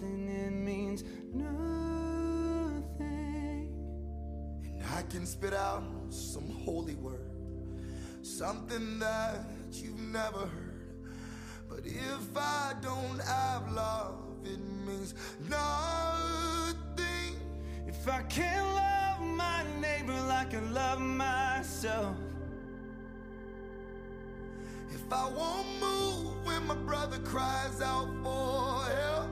and it means nothing. And I can spit out some holy word, something that you've never heard. But if I don't have love, it means nothing. If I can't love my neighbor like I love myself, If I won't move when my brother cries out for help,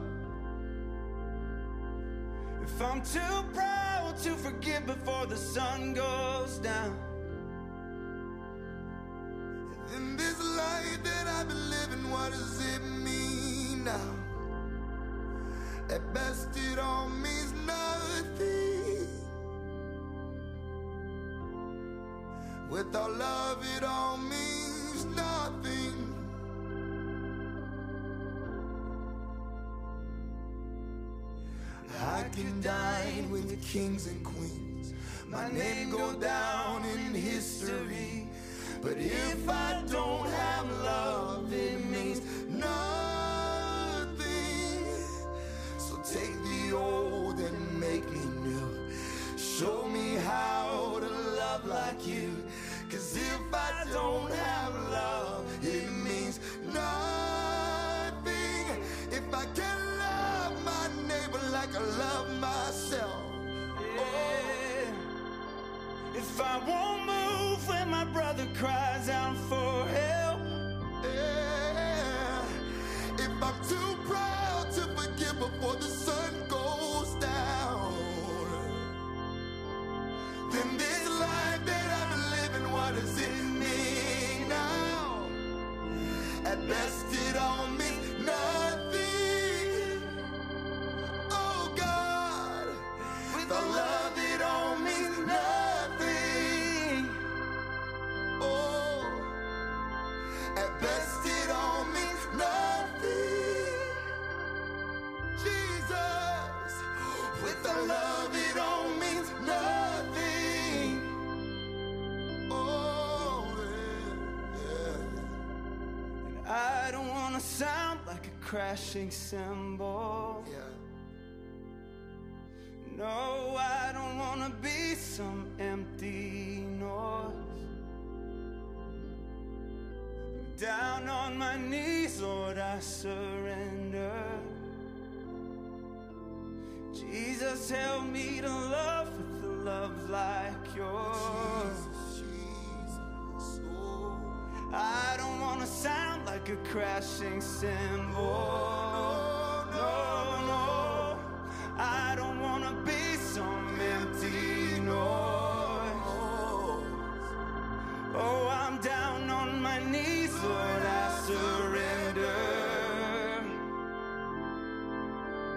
if I'm too proud to forgive before the sun goes down, then this life that I've been living, what does it mean now? At best, it all means nothing. Without love, it all means nothing. Can dine with the kings and queens. My name go down in history. But if I don't have love, it means nothing. So take the old and make me new. Show me how to love like you. Cause if I don't have love, If I won't move when my brother cries out for help, Yeah. If I'm too proud to forgive before the sun goes down, then this life that been living, what does it mean now? At best, it all means nothing. Oh God, without love, it all means I don't wanna sound like a crashing cymbal. yeah. No, I don't wanna be some empty noise. Down on my knees, Lord, I surrender. Jesus, help me to love with a love like yours. Jesus. I don't wanna sound like a crashing cymbal. No, no, I don't wanna be some empty noise. Oh, I'm down on my knees, Lord, I surrender.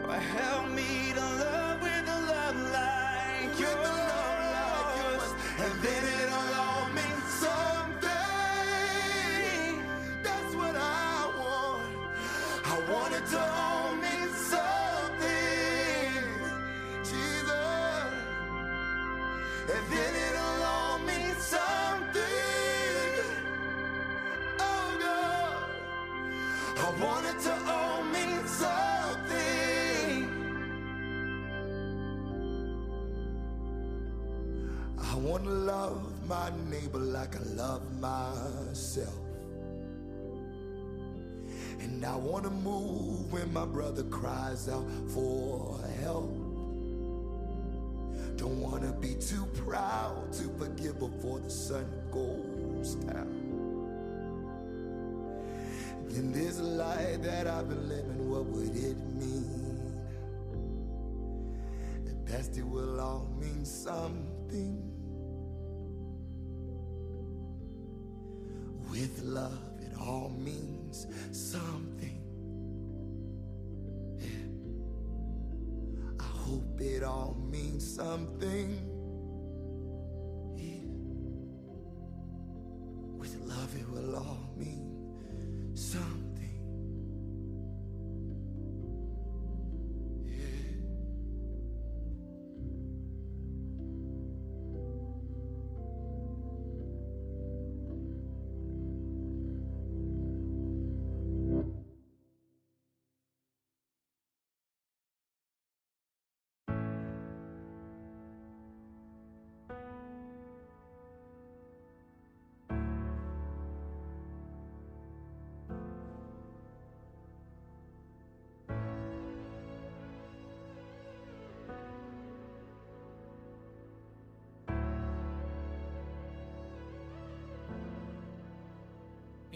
Oh, help me to love with a love like With a love like yours, yours, and then it'll all mean something. That's what I want. I want it to all mean something, Jesus. And then it'll all mean something. I want to all mean something. I want to love my neighbor like I love myself. And I want to move when my brother cries out for help. Don't want to be too proud to forgive before the sun goes down. In this life that I've been living, what would it mean? At best, it will all mean something. With love, it all means something. Yeah. I hope it all means something.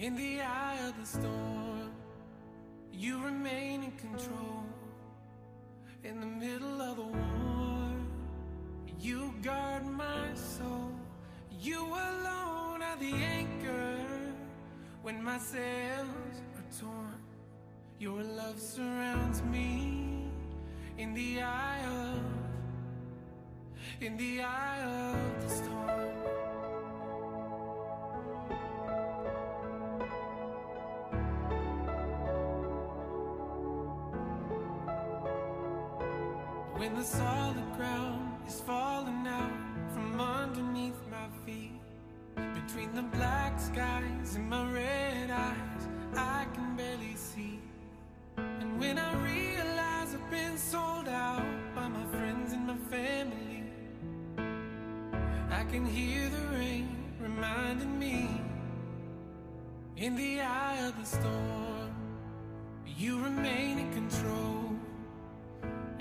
In the eye of the storm, you remain in control. In the middle of the war, you guard my soul. You alone are the anchor when my sails are torn. Your love surrounds me in the eye of, in the eye of the storm. The solid ground is falling out from underneath my feet, between the black skies and my red eyes, I can barely see. And when I realize I've been sold out by my friends and my family, I can hear the rain reminding me in the eye of the storm, you remain in control.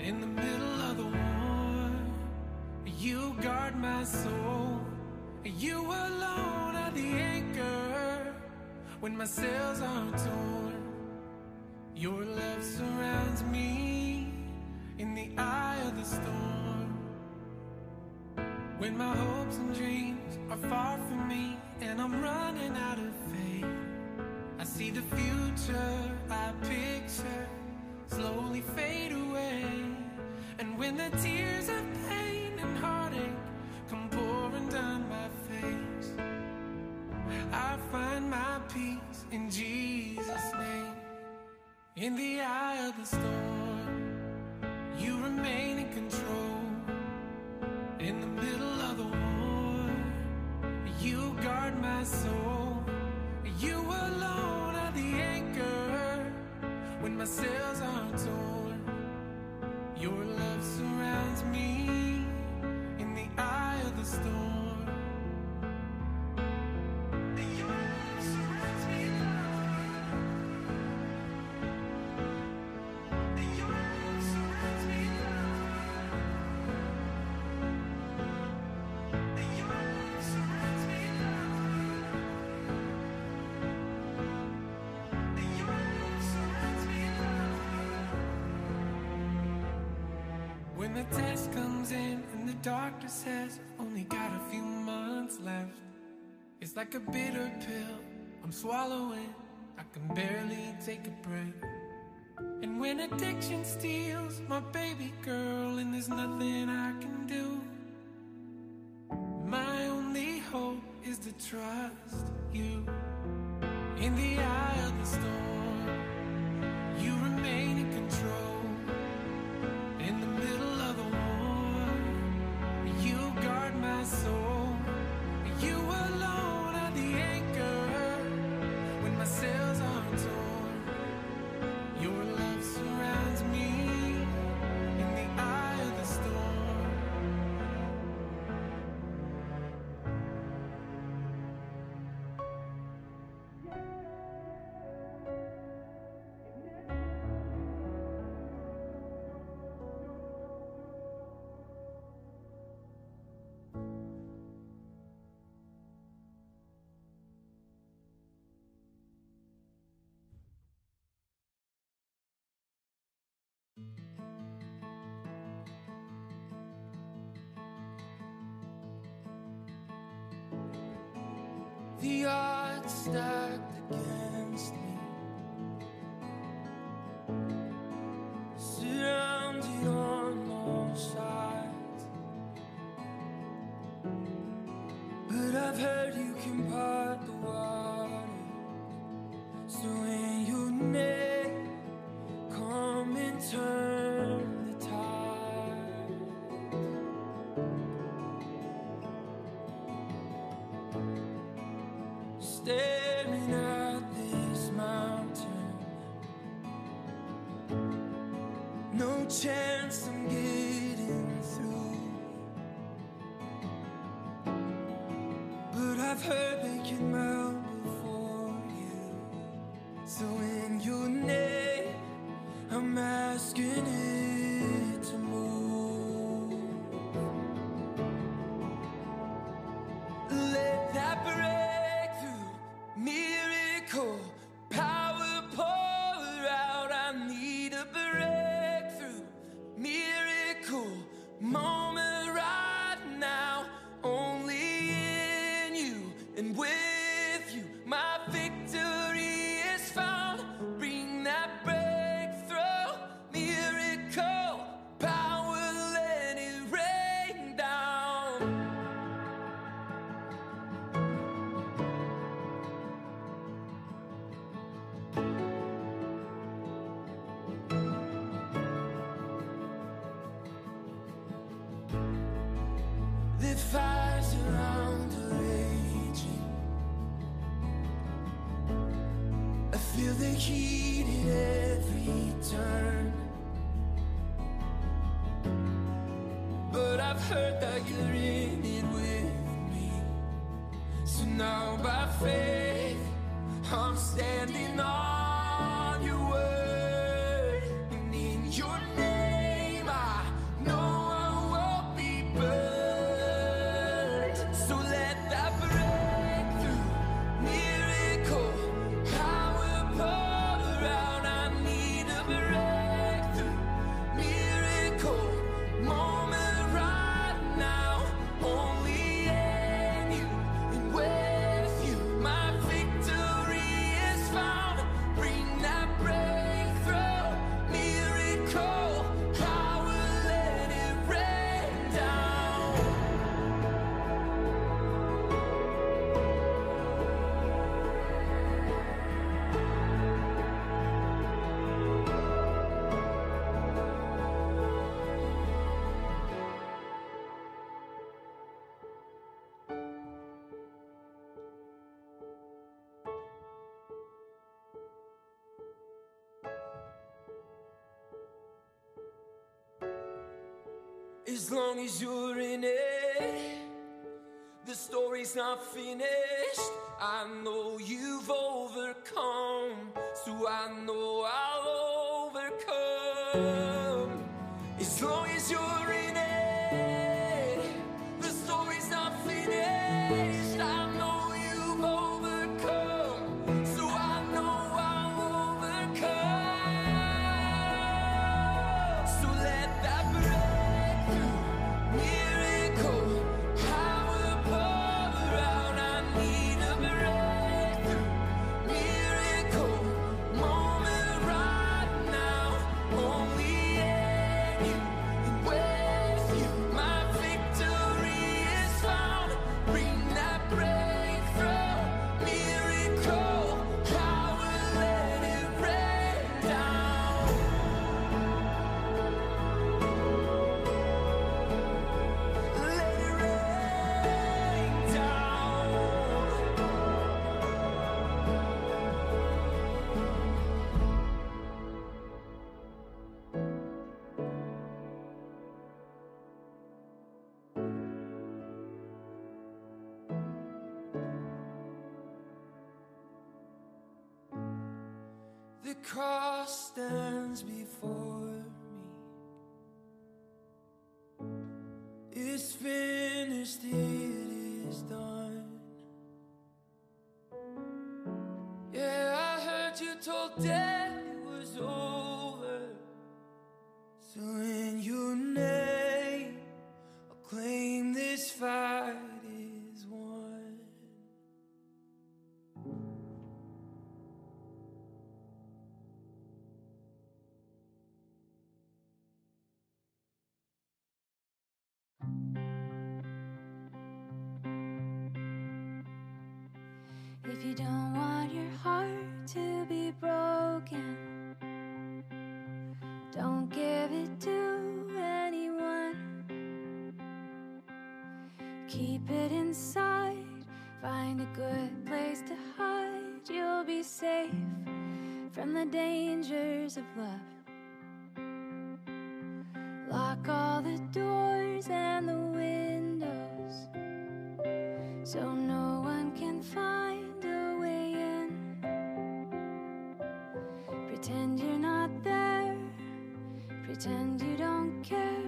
In the middle of the war, you guard my soul. You alone are the anchor when my sails are torn. Your love surrounds me in the eye of the storm. When my hopes and dreams are far from me and I'm running out of faith, I see the future I picture slowly fade away. And when the tears of pain and heartache come pouring down my face, I find my peace in Jesus' name. In the eye of the storm, you remain in control. In the middle of the war, you guard my soul. You alone are the anchor when my sails are torn. Your love surrounds the test comes in and the doctor says I've only got a few months left, it's like a bitter pill I'm swallowing. I can barely take a breath. And when addiction steals my baby girl, and there's nothing I can do, my only hope is to trust you. In the eye of the storm, you remain in control. The odds stacked against Feel the heat at every turn. But I've heard that you're in it with me. So now by faith, I'm standing on your word. As long as you're in it, the story's not finished. I know you've overcome, so I know. find a good place to hide. You'll be safe from the dangers of love. Lock all the doors and the windows so no one can find a way in. Pretend you're not there, pretend you don't care.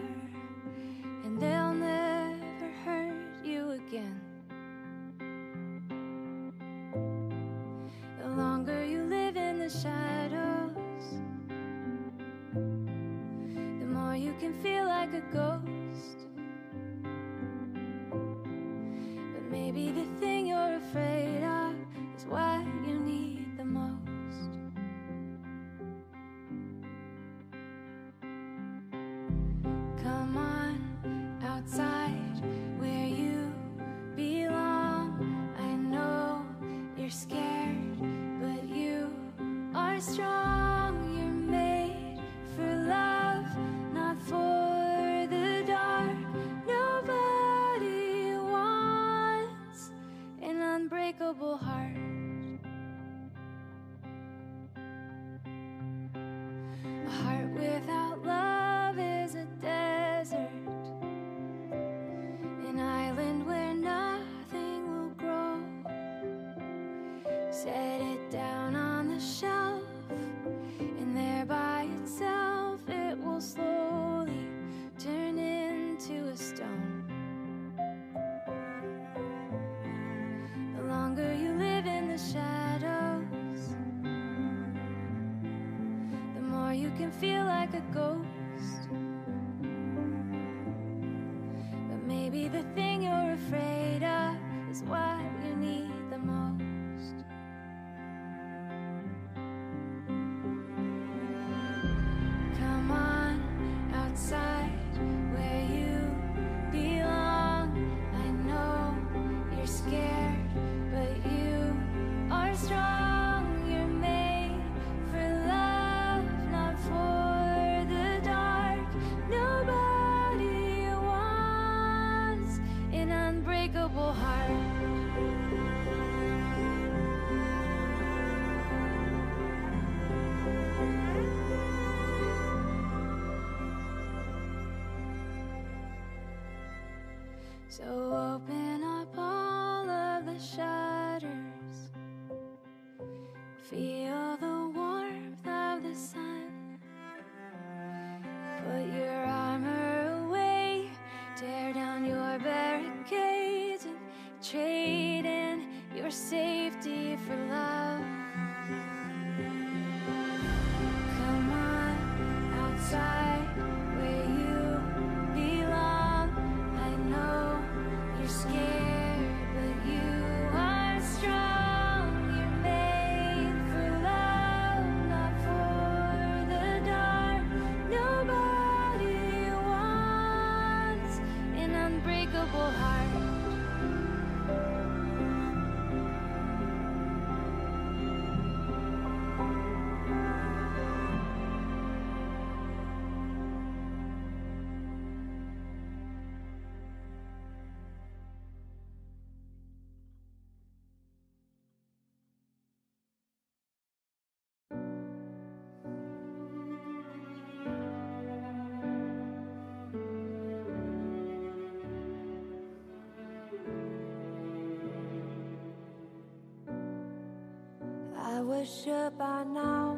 worship by now.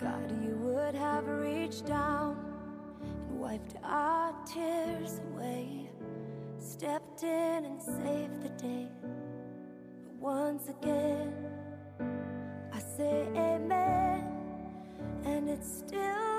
God, you would have reached down and wiped our tears away, stepped in and saved the day. But once again, I say amen, and it's still.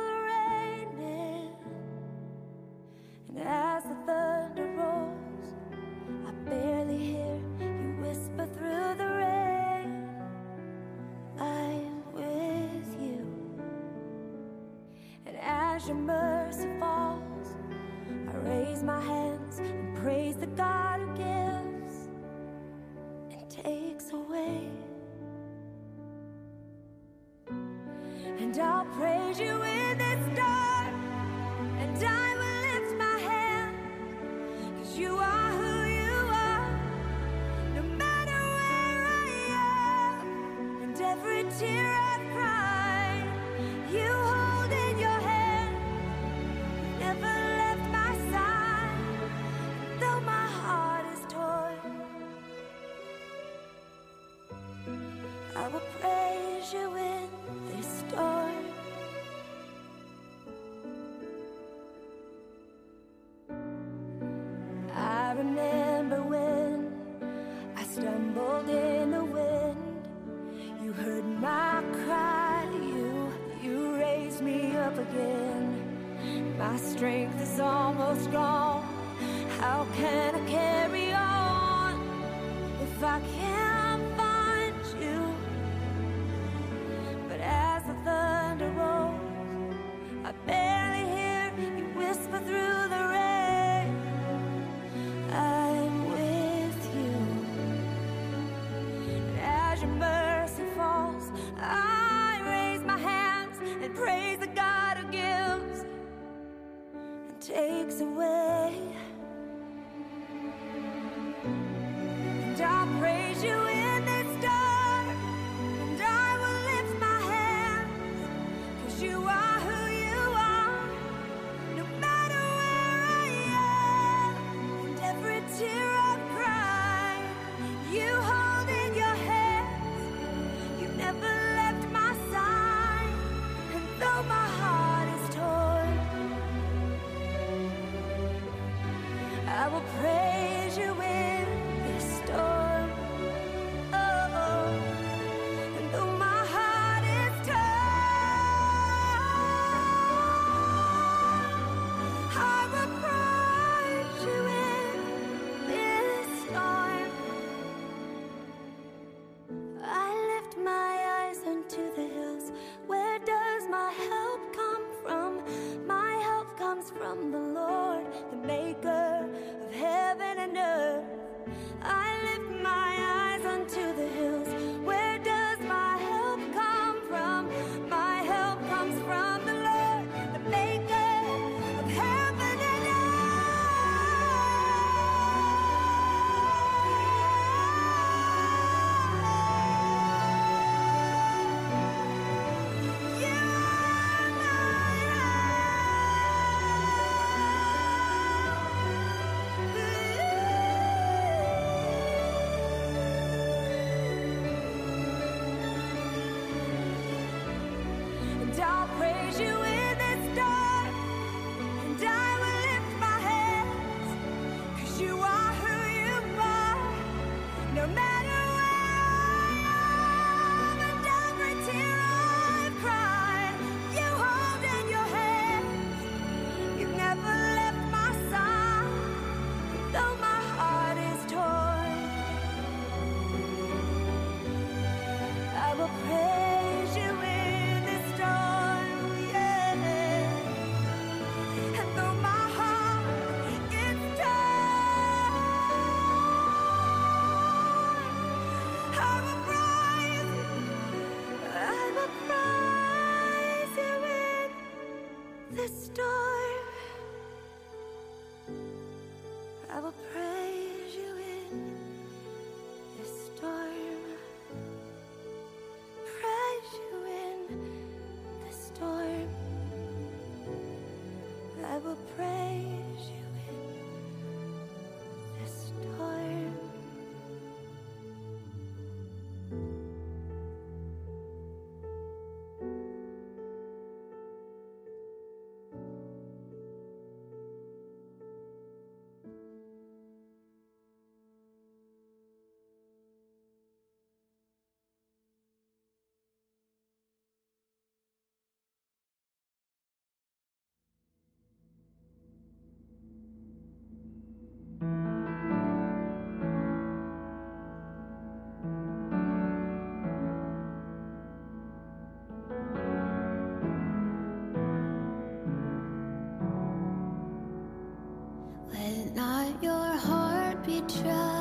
Heart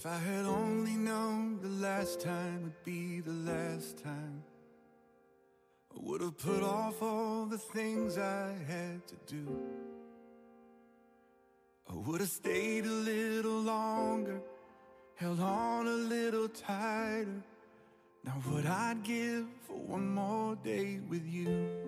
If I had only known the last time would be the last time, I would have put off all the things I had to do. I would have stayed a little longer, held on a little tighter. Now, what I'd give for one more day with you.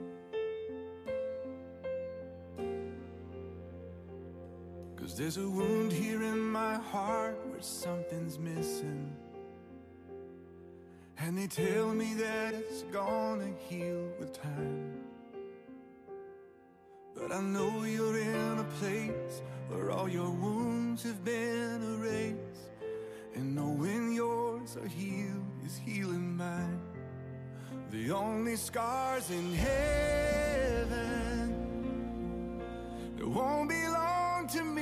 There's a wound here in my heart where something's missing. And they tell me that it's gonna heal with time. But I know you're in a place where all your wounds have been erased. And knowing yours are healed is healing mine. The only scars in heaven that won't belong to me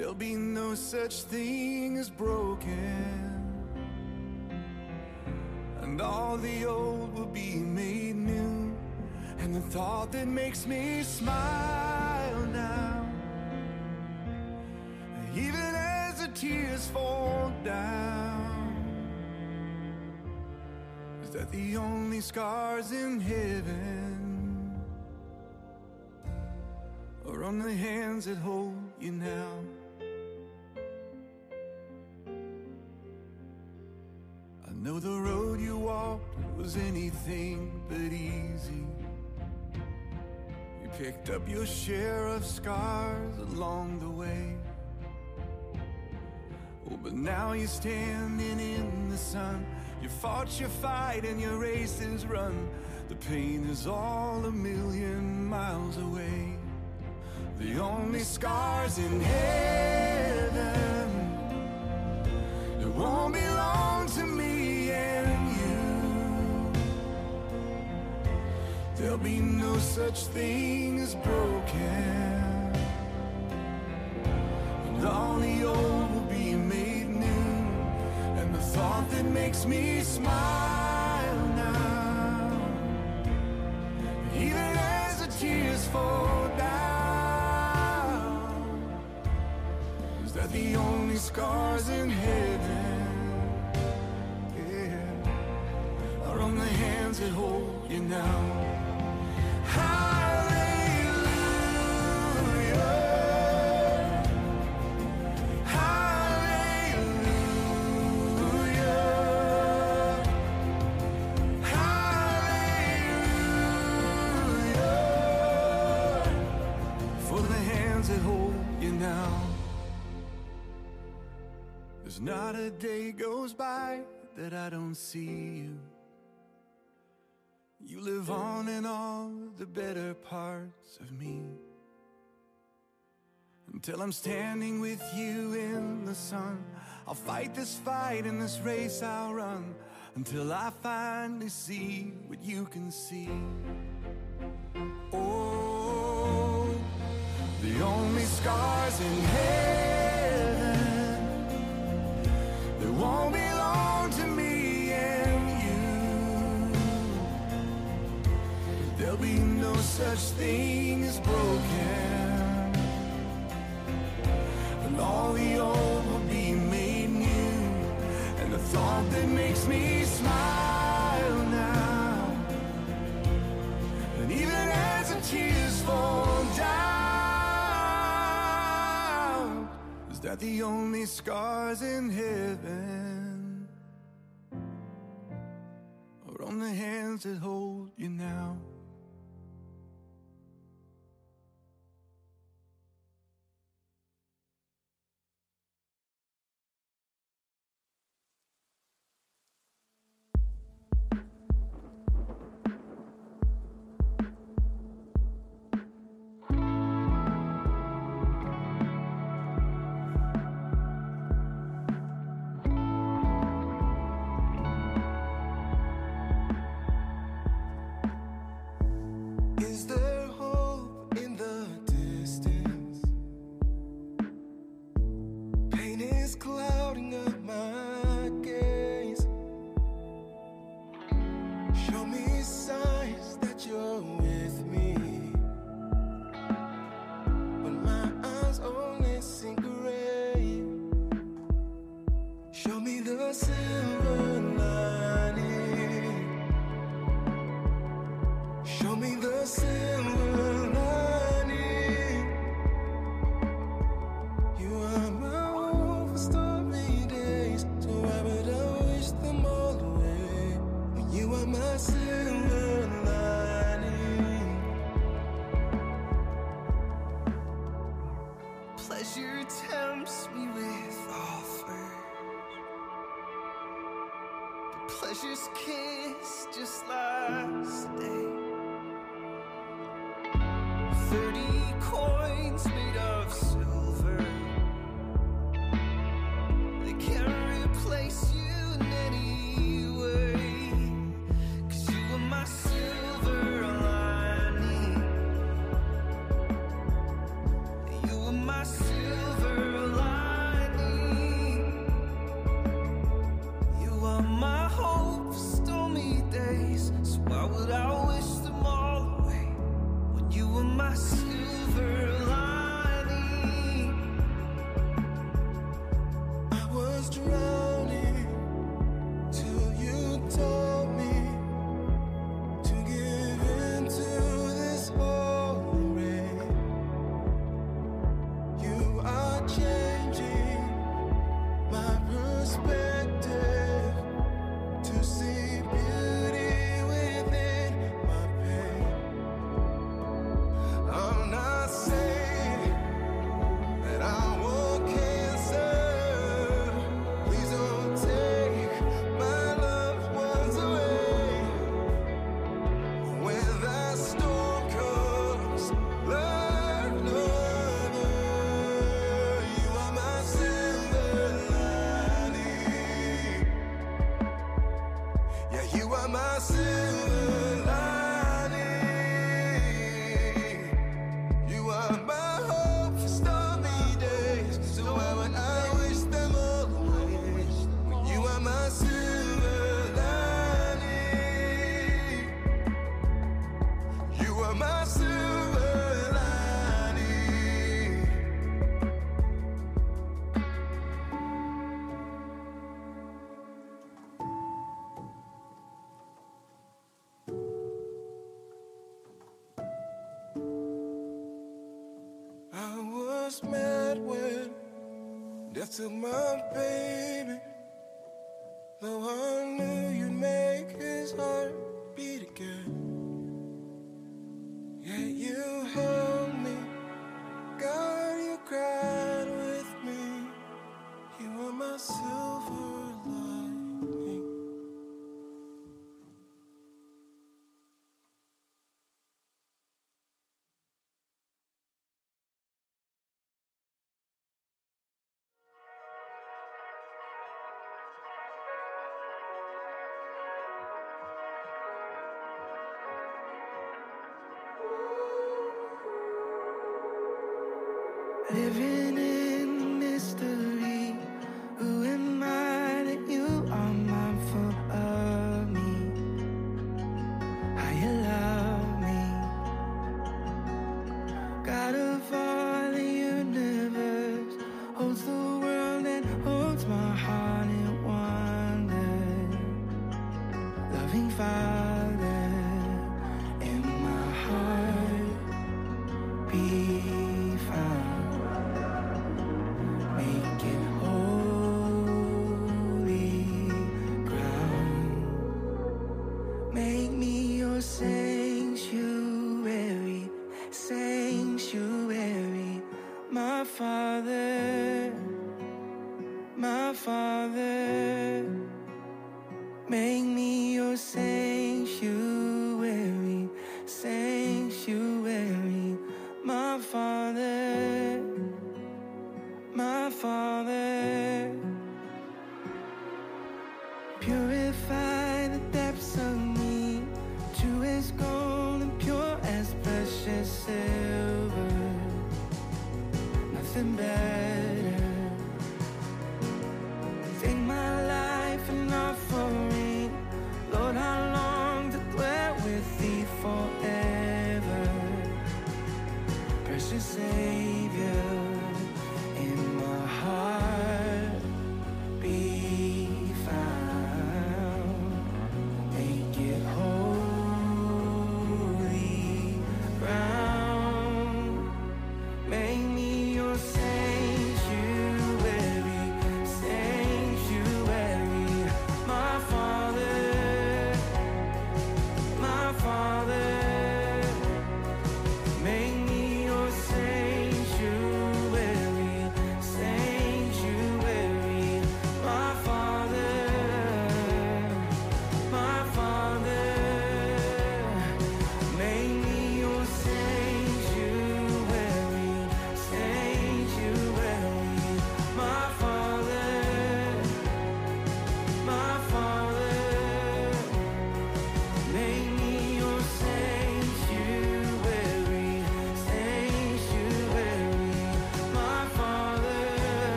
There'll be no such thing as broken, and all the old will be made new. And the thought that makes me smile now, even as the tears fall down, is that the only scars in heaven are on the hands that hold you now. Know the road you walked was anything but easy. You picked up your share of scars along the way. Oh, but now you're standing in the sun. You fought your fight and your race is run. The pain is all a million miles away. The only scars in heaven that won't belong to me There'll be no such thing as broken. And all the old will be made new. And the thought that makes me smile now, even as the tears fall down, is that the only scars in heaven, yeah, are on the hands that hold you now. that hold you now. There's not a day goes by that I don't see you. You live on in all the better parts of me. Until I'm standing with you in the sun, I'll fight this fight in this race I'll run. Until I finally see what you can see. Only scars in heaven. They won't belong to me and you. There'll be no such thing as broken. And all the old will be made new. And the thought that makes me smile now. And even as the tears fall down Are the only scars in heaven are on the hands that hold you now.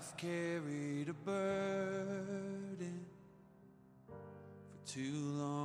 I've carried a burden for too long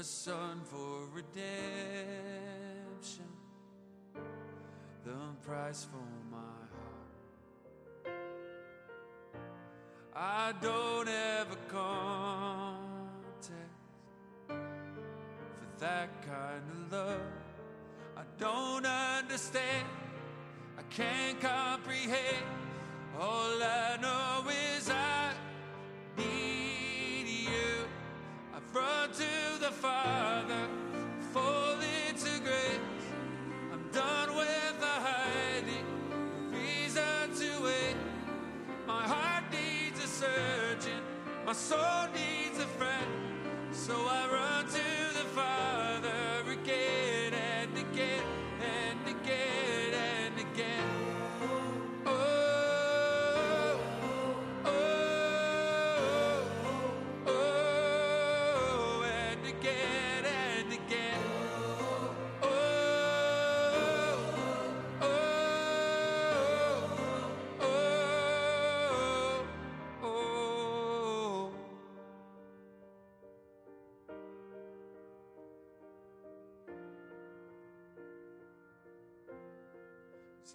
your Son for redemption, the price for my heart. I don't ever contest for that kind of love. I don't understand, I can't comprehend.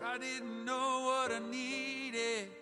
I didn't know what I needed.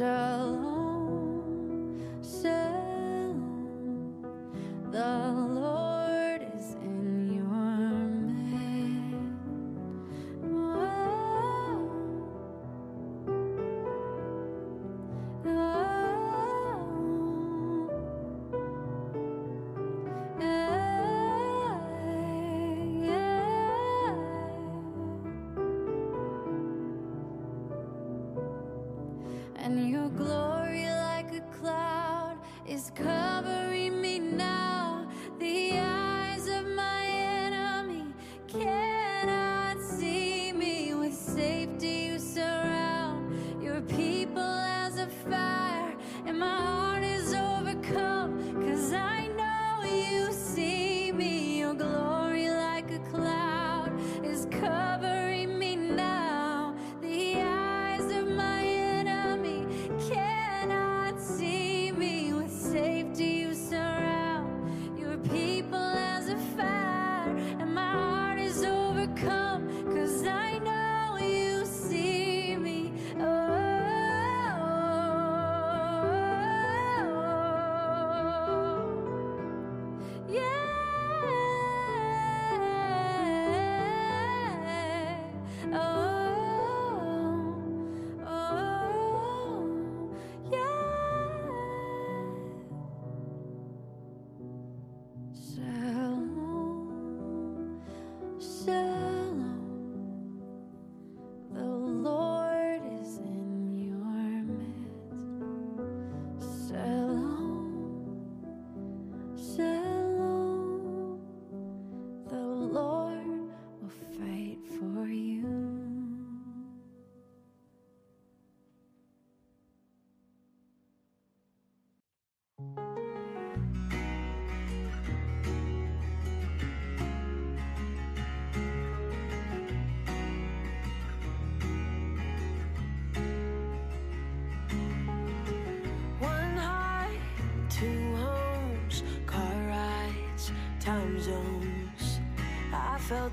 shall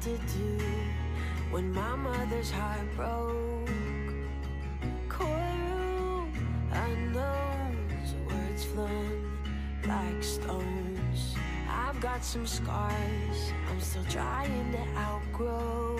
to do when my mother's heart broke. Courtroom, I words flung like stones. I've got some scars, I'm still trying to outgrow.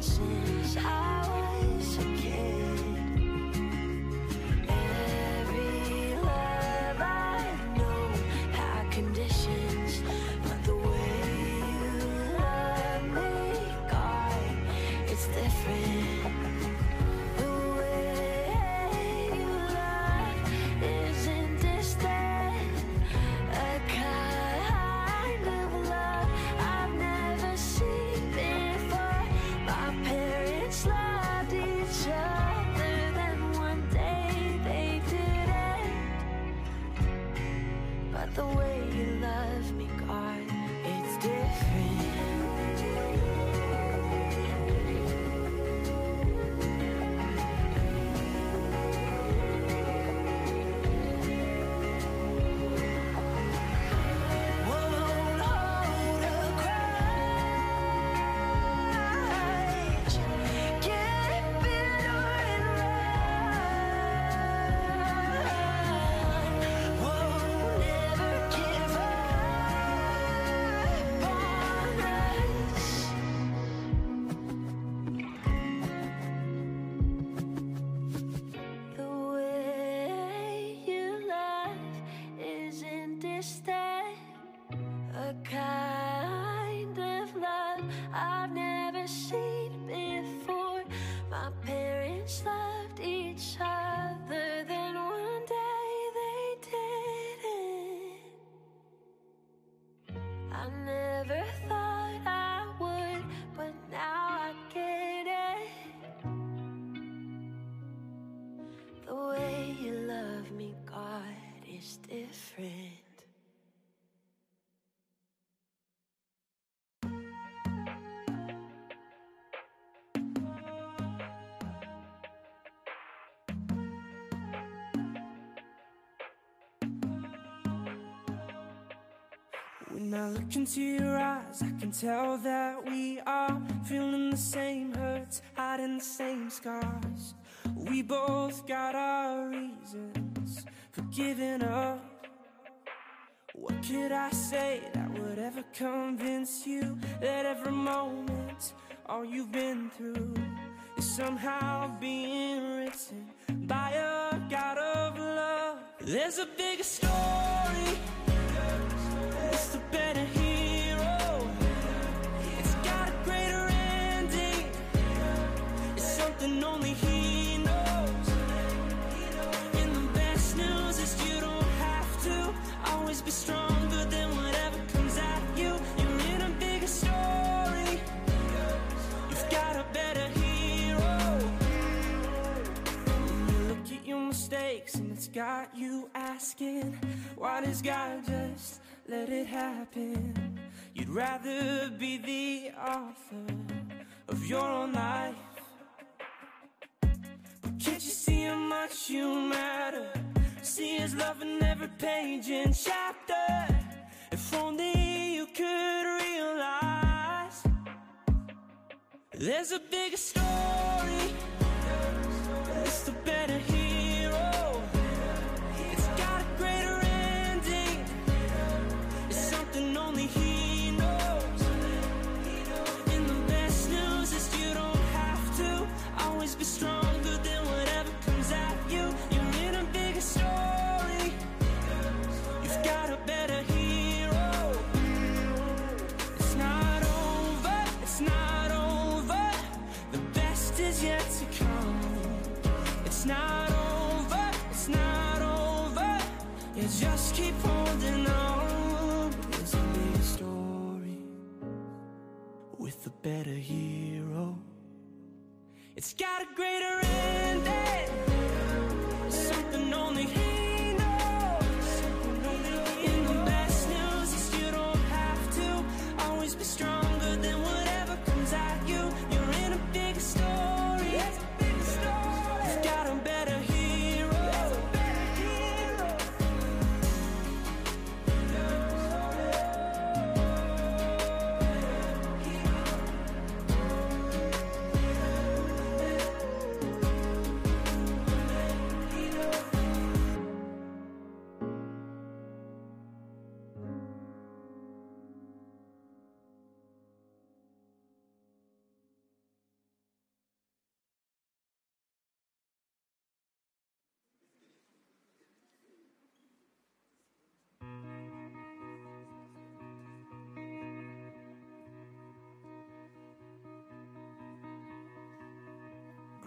see. When I look into your eyes, I can tell that we are feeling the same hurts, hiding the same scars. We both got our reasons for giving up. What could I say that would ever convince you that every moment, all you've been through, is somehow being written by a God of love? There's a bigger story. Got you asking, why does God just let it happen? You'd rather be the author of your own life. Can't you see how much you matter? See his love in every page and chapter. If only you could realize there's a bigger story. It's the better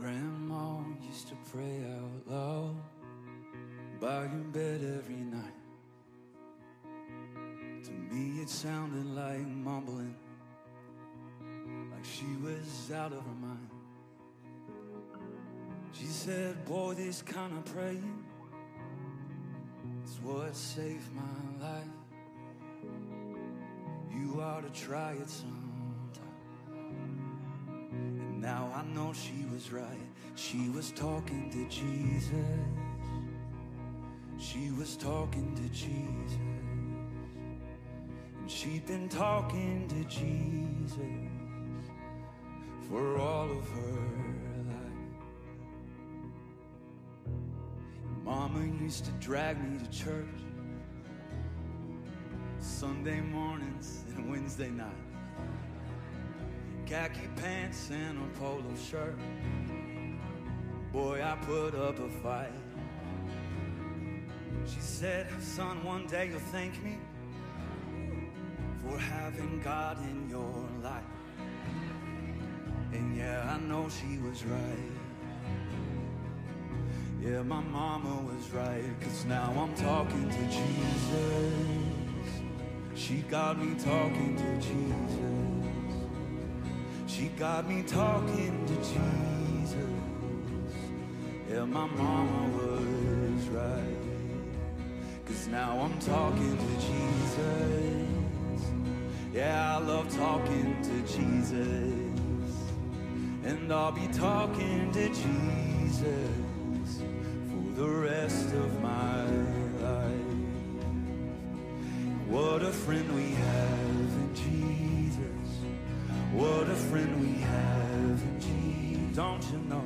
Grandma used to pray out loud by your bed every night. To me, it sounded like mumbling, like she was out of her mind. She said, Boy, this kind of praying is what saved my life. You ought to try it sometime. Now I know she was right. She was talking to Jesus. She was talking to Jesus. And she'd been talking to Jesus for all of her life. Mama used to drag me to church Sunday mornings and Wednesday night khaki pants and a polo shirt. Boy, I put up a fight. She said, Son, one day you'll thank me for having God in your life. And yeah, I know she was right. Yeah, my mama was right, cause now I'm talking to Jesus. She got me talking to Jesus. She got me talking to Jesus. Yeah, my mama was right. Cause now I'm talking to Jesus. Yeah, I love talking to Jesus. And I'll be talking to Jesus for the rest of my life. What a friend we have friend we have in Jesus. Don't you know?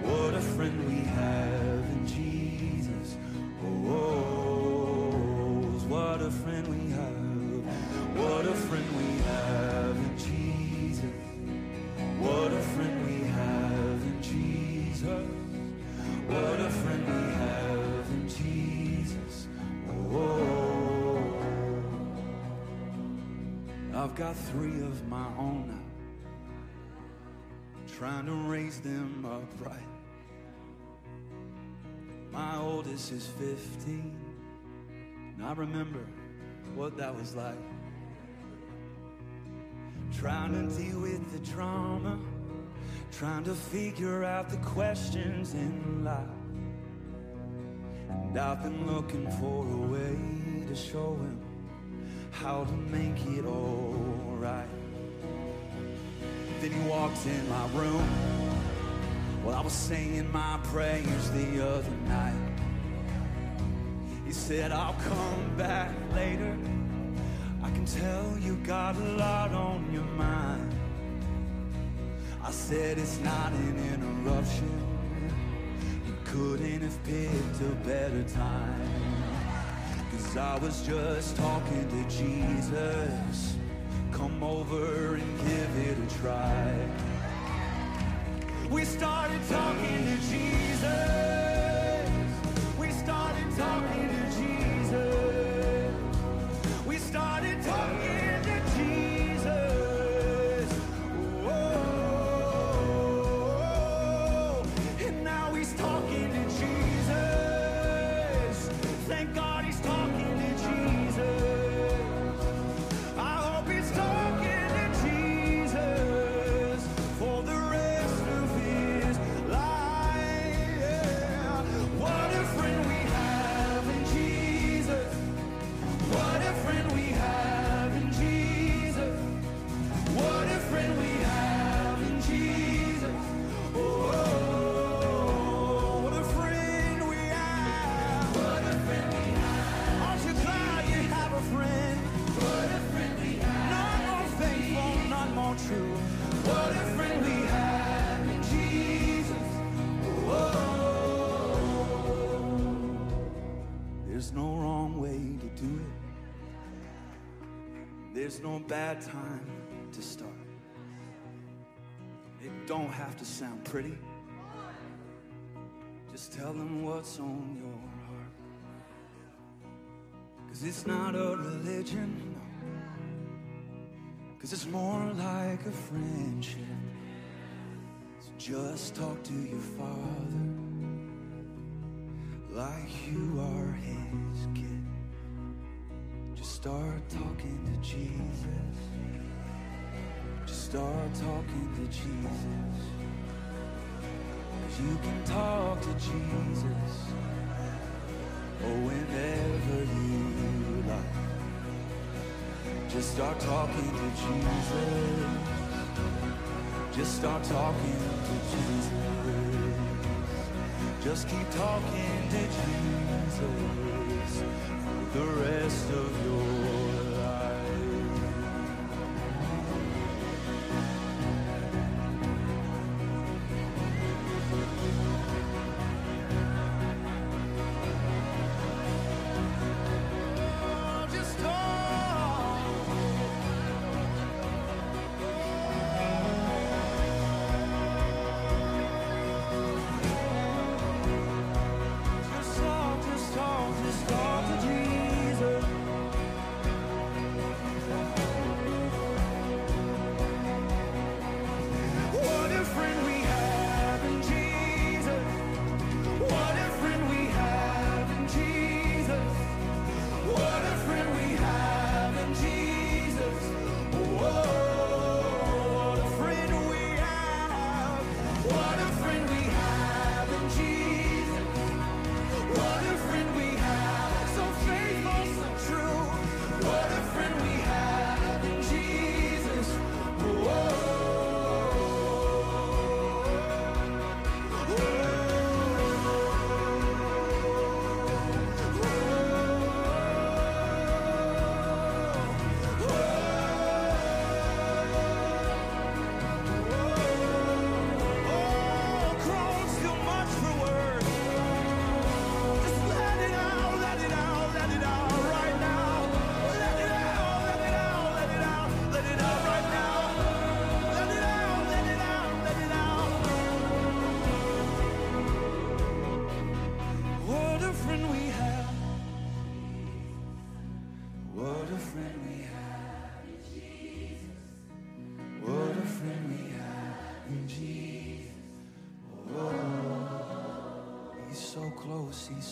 What a friend we have in Jesus. Oh, oh, oh, what a friend we have. What a friend we have in Jesus. What a friend we have in Jesus. What a friend we have in Jesus. Oh, oh, oh. I've got three of my own now. Trying to raise them upright. My oldest is 15. And I remember what that was like. Trying to deal with the trauma. Trying to figure out the questions in life. And I've been looking for a way to show him how to make it all right. Then he walked in my room while I was saying my prayers the other night. He said, I'll come back later. I can tell you got a lot on your mind. I said, it's not an interruption. You couldn't have picked a better time. Cause I was just talking to Jesus. Come over and give it a try. We started talking to Jesus. We started talking to Jesus. There's no bad time to start. It don't have to sound pretty. Just tell them what's on your heart. Cause it's not a religion, no. Cause it's more like a friendship. So just talk to your father like you are his kid. Just start talking to Jesus. Just start talking to Jesus. Cause you can talk to Jesus. Oh, whenever you like. Just start talking to Jesus. Just start talking to Jesus. Just keep talking to Jesus the rest of your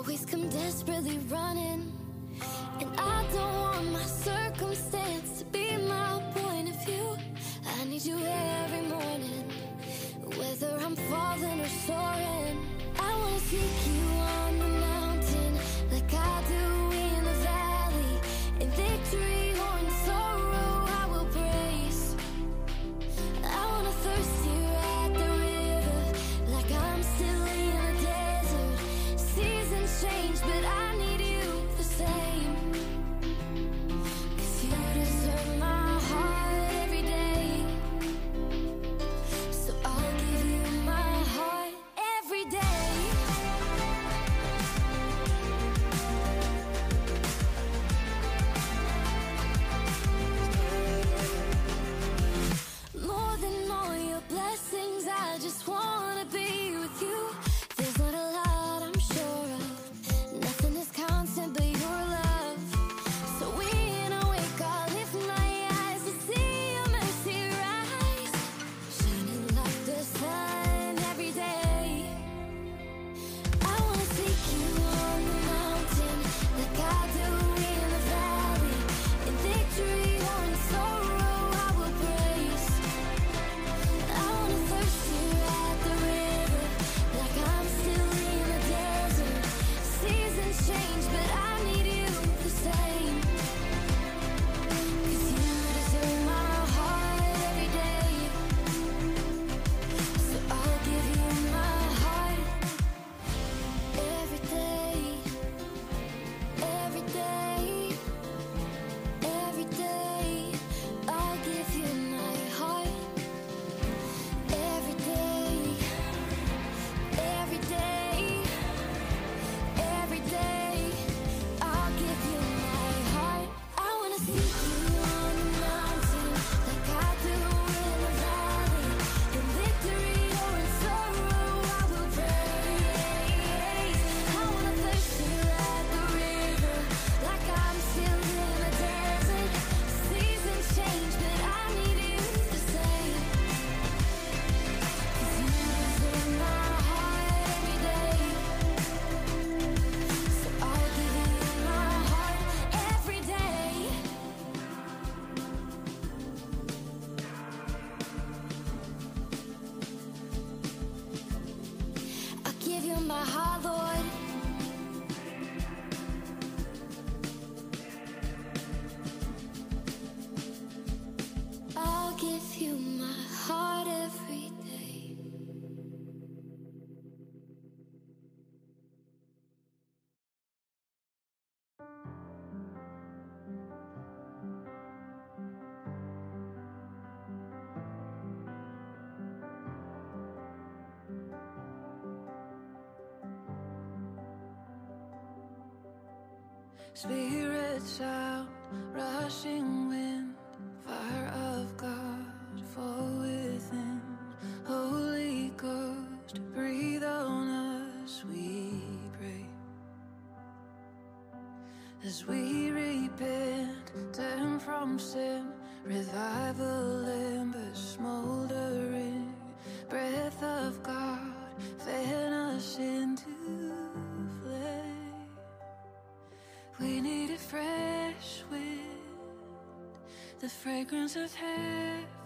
always come desperately running. Trumpet sound, rushing wind, fire of God, fall within. Holy Ghost, breathe on us, we pray. As we repent, turn from sin, revival the fragrance of heaven.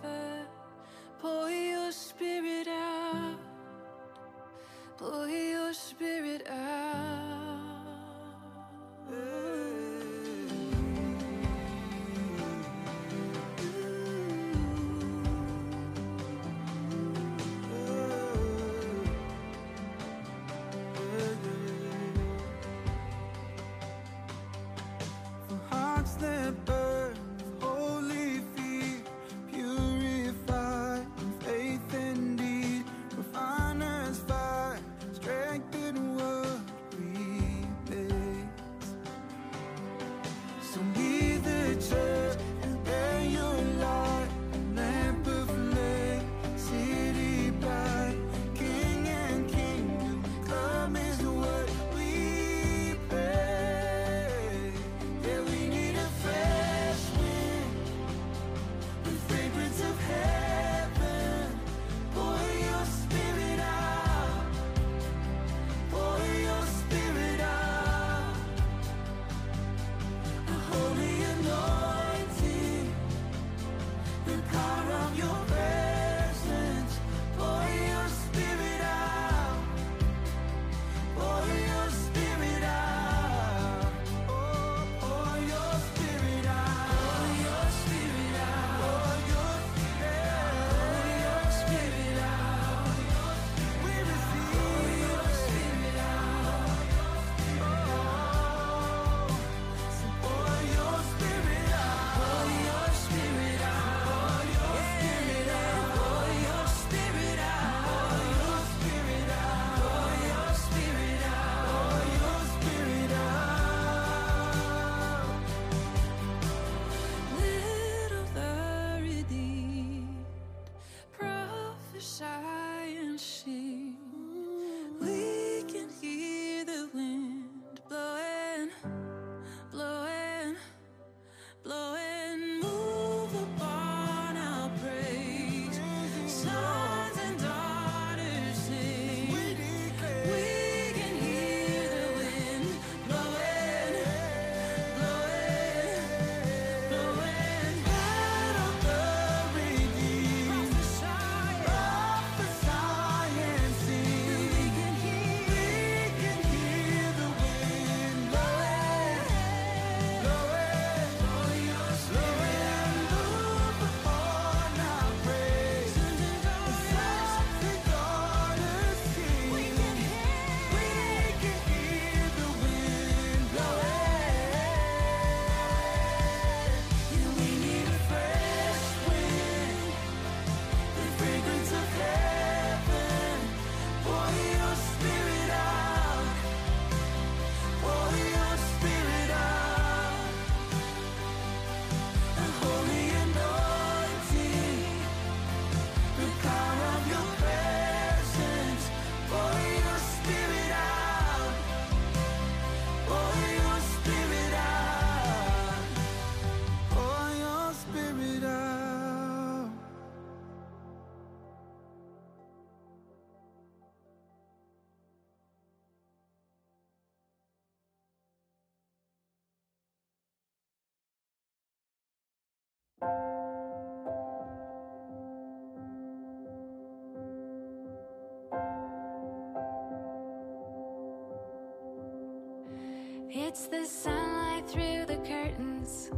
The sunlight through the curtains.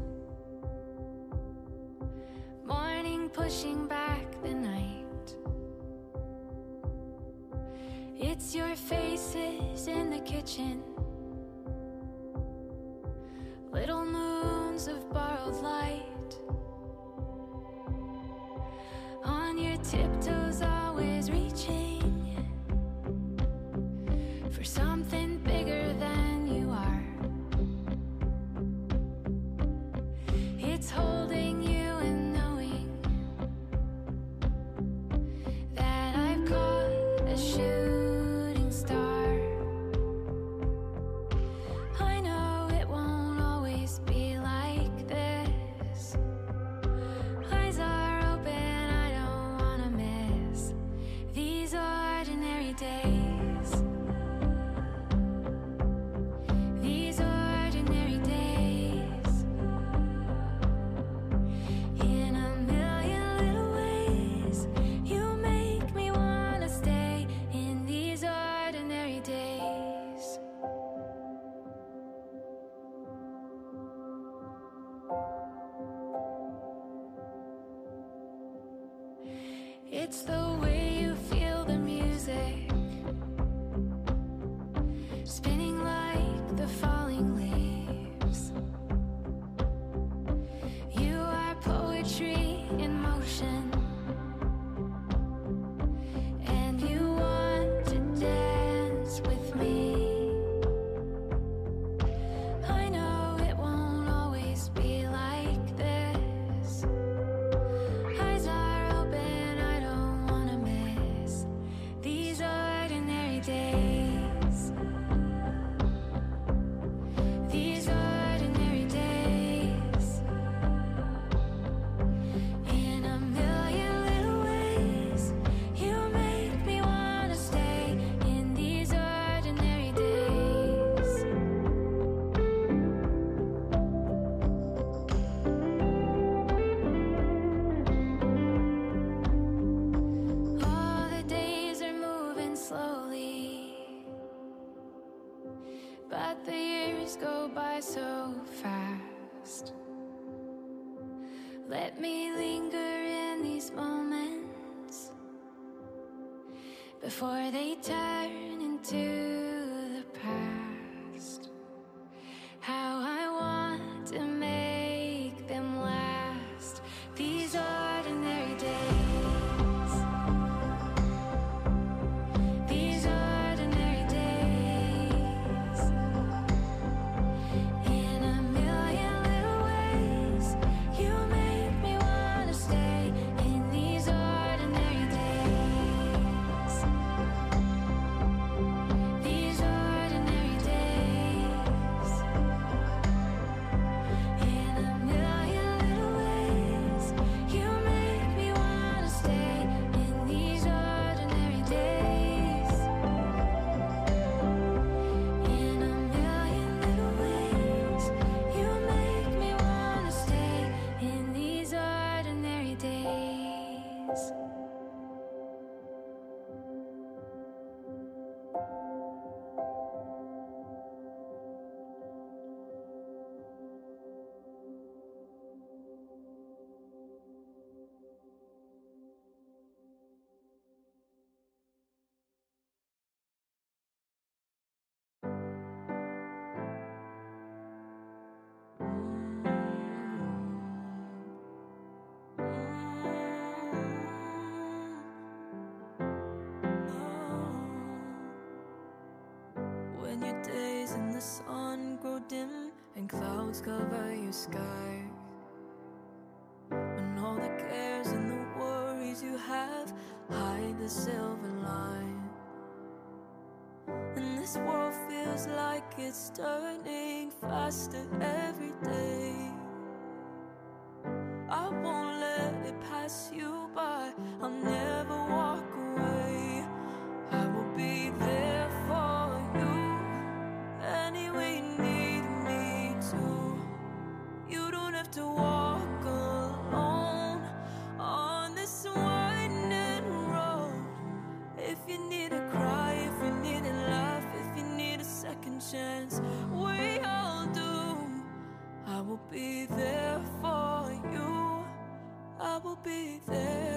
before they turn into days in the sun grow dim and clouds cover your sky. When all the cares and the worries you have hide the silver line. And this world feels like it's turning faster every day. I won't let it pass you by, I'll never walk. emotions. We all do. I will be there for you. I will be there.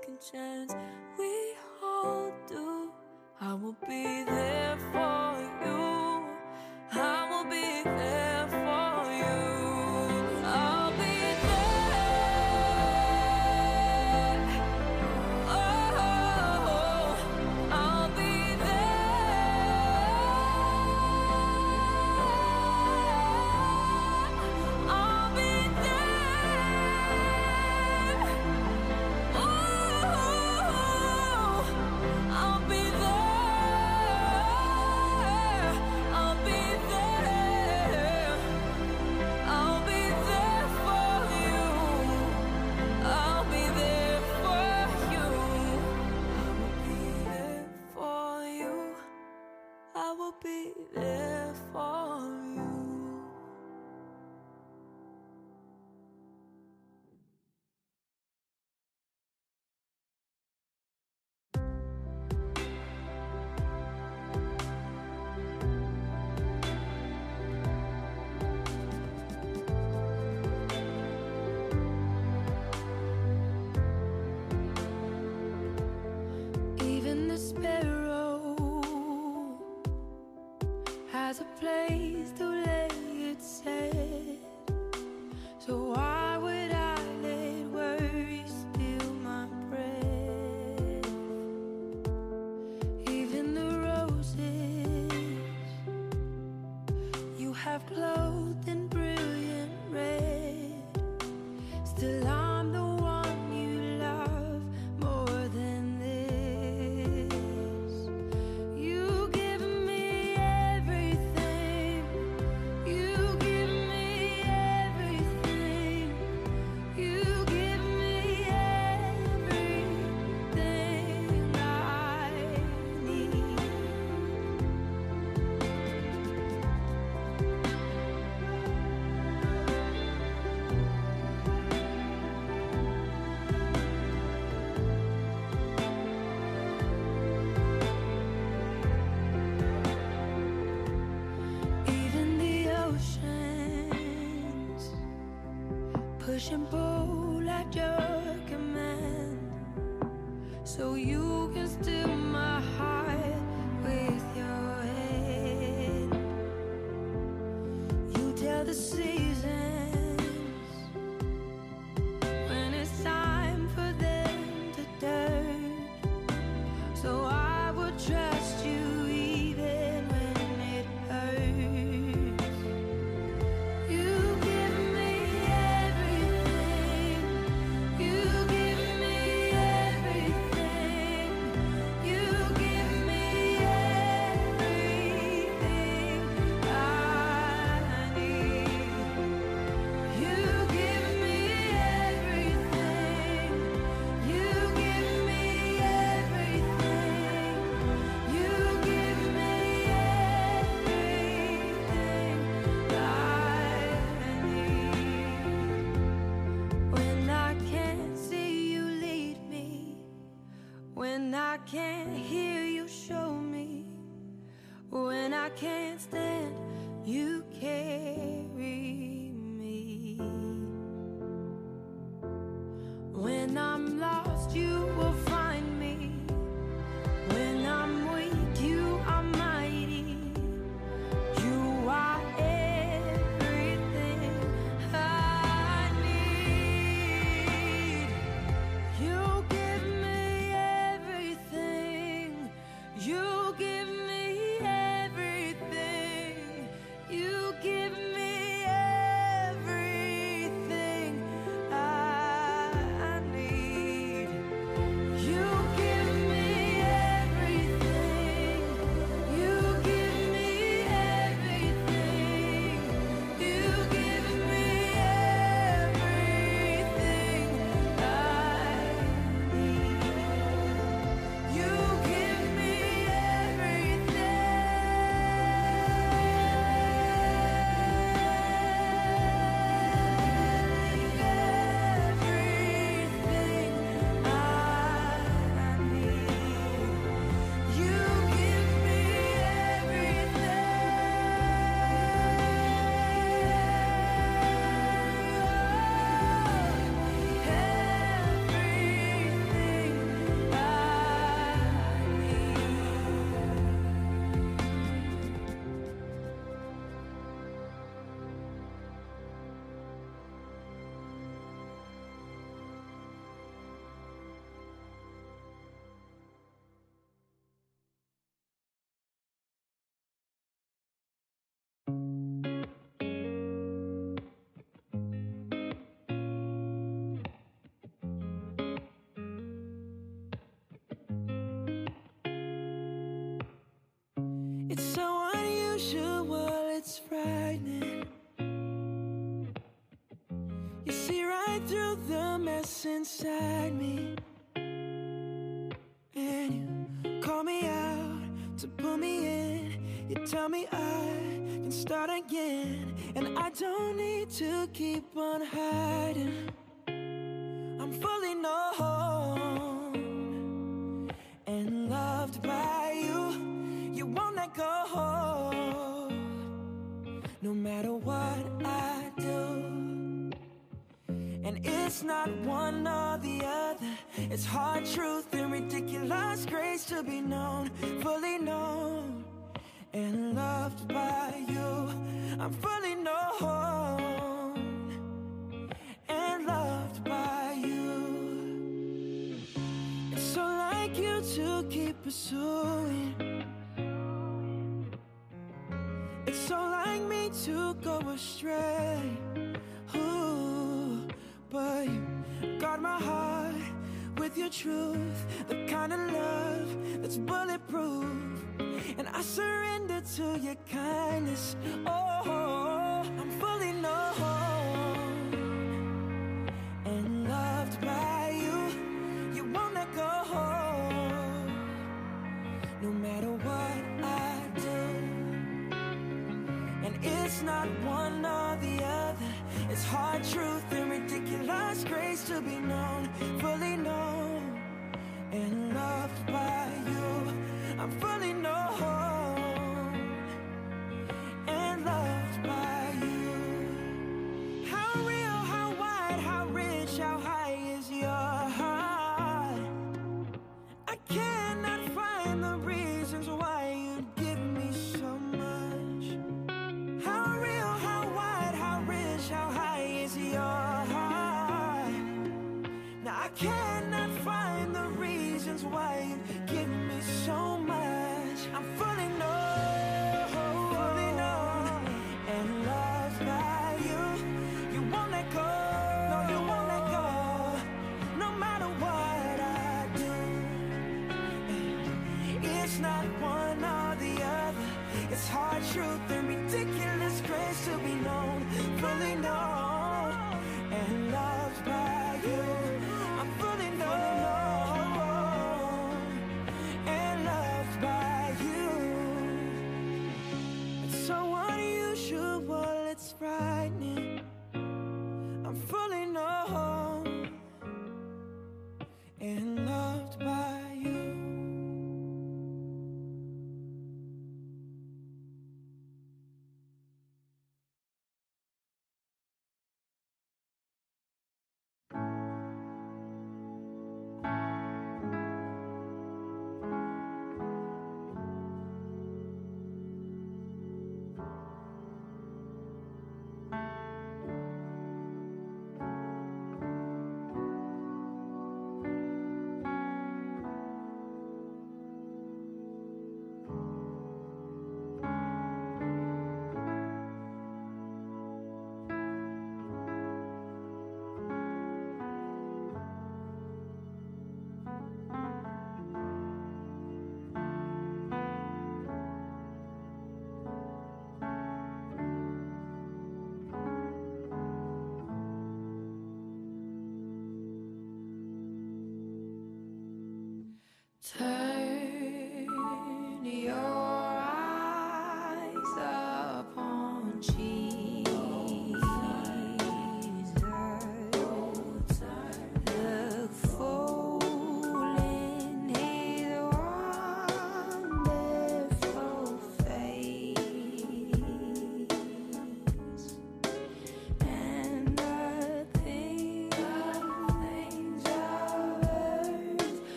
second chance we all do. I will be inside me. And you call me out to pull me in. You tell me I can start again. And I don't need to keep It's hard truth and ridiculous grace to be known. I want.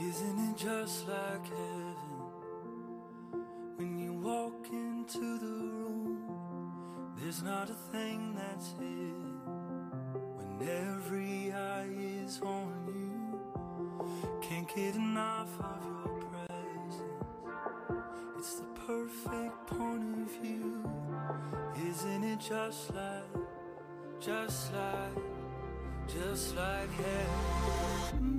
Isn't it just like heaven when you walk into the room? There's not a thing that's hidden when every eye is on you. Can't get enough of your presence. It's the perfect point of view. Isn't it just like, just like, just like heaven?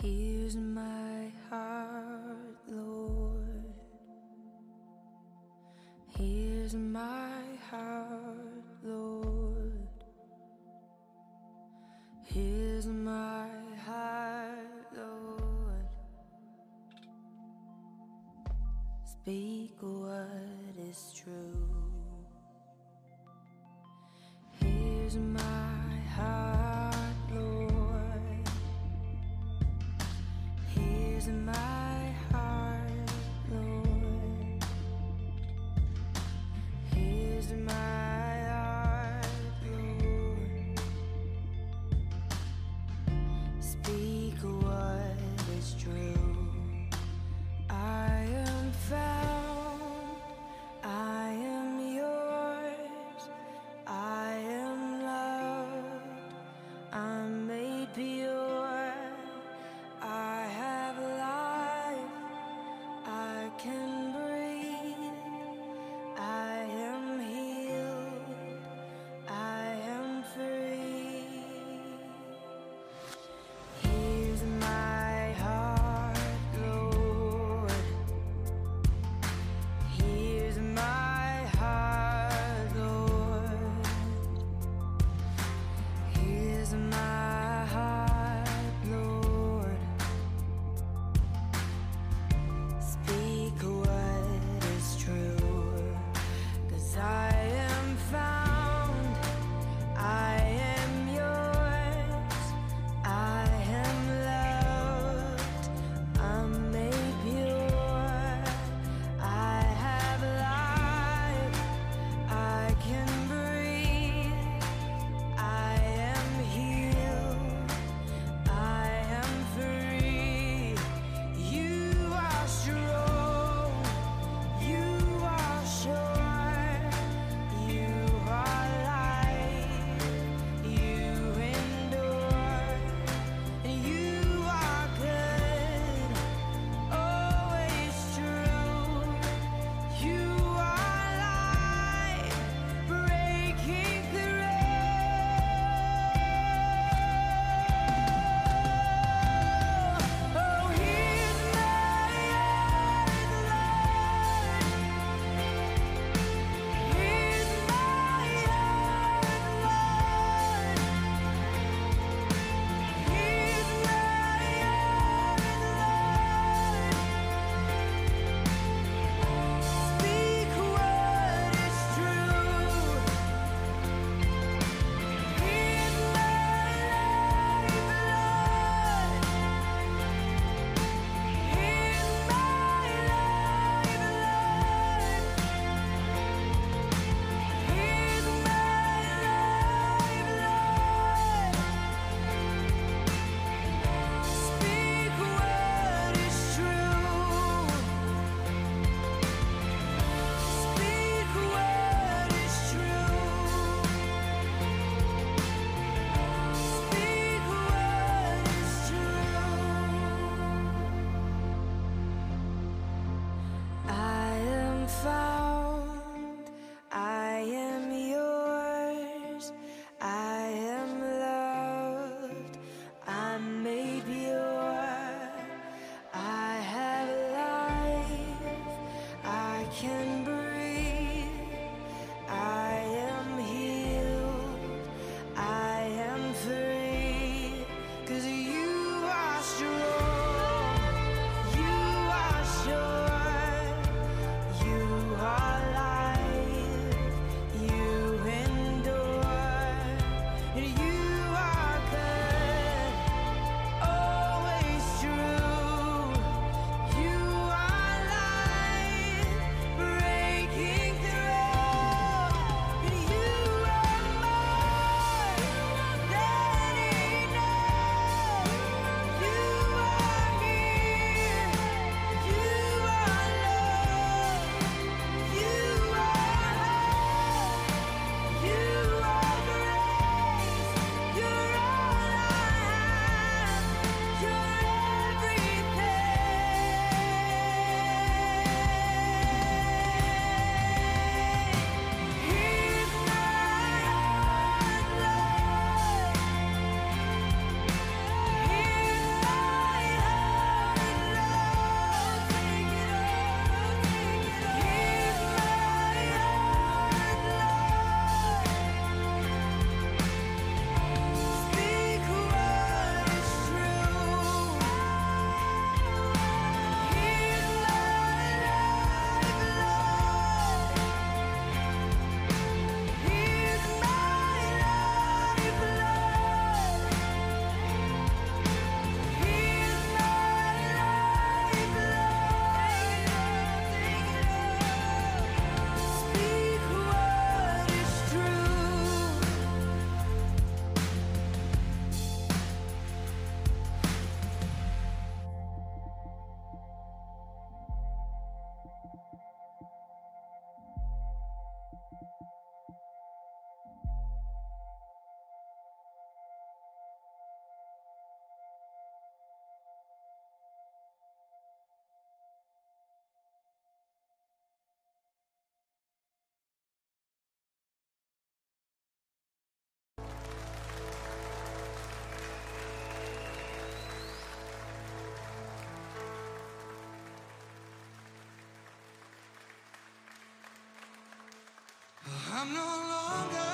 Here's my heart, Lord. Here's my I'm no longer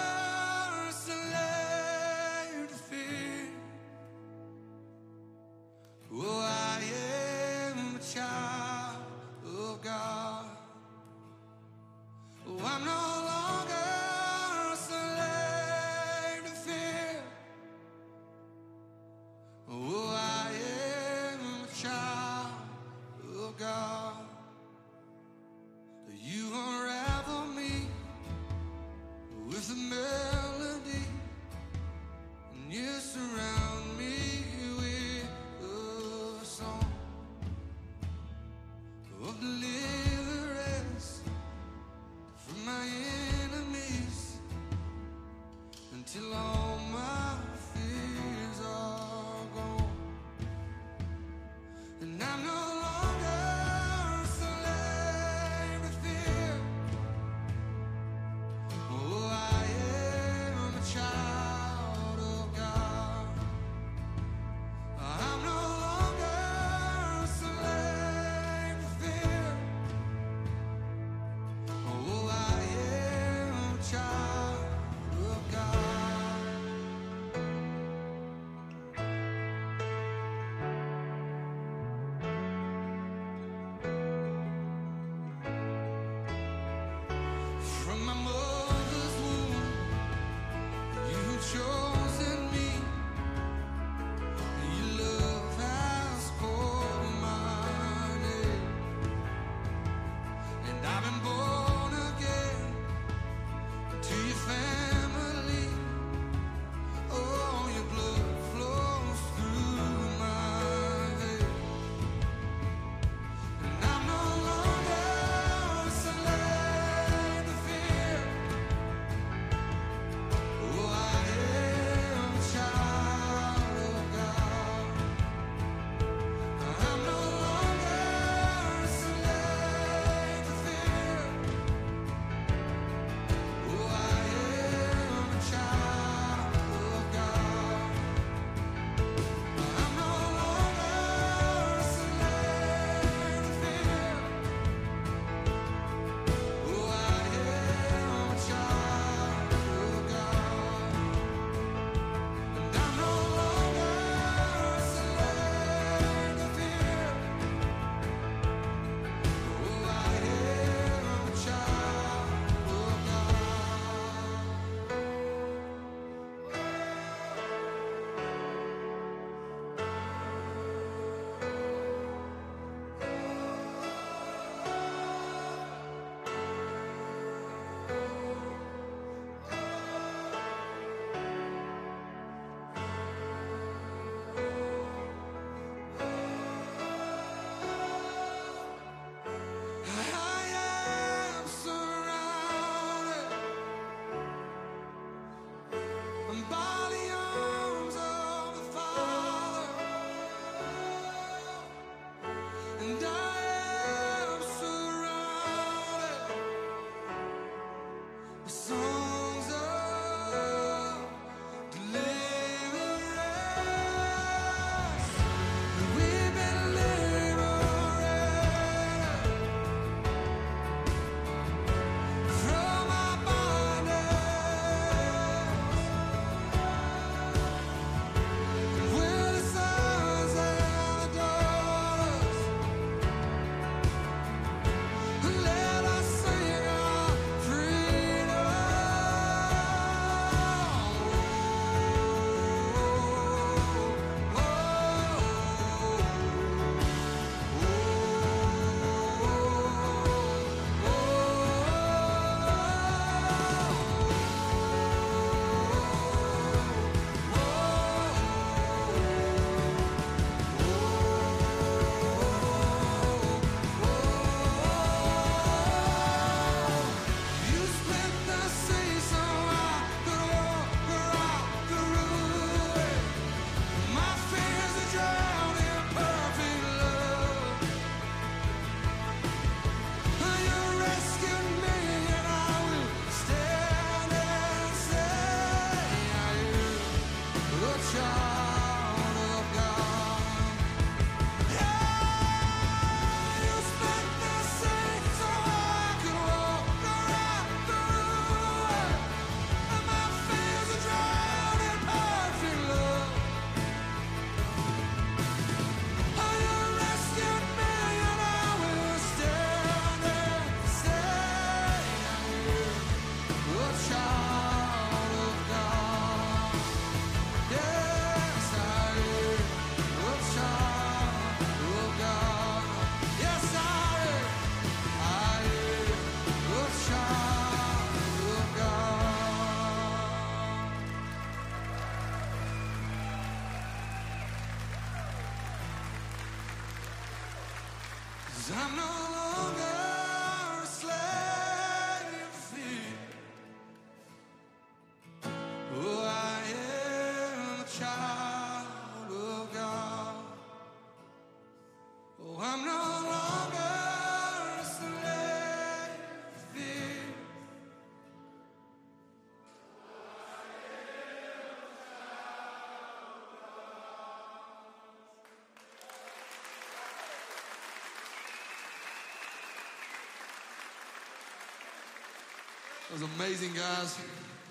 That was amazing, guys.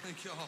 Thank y'all.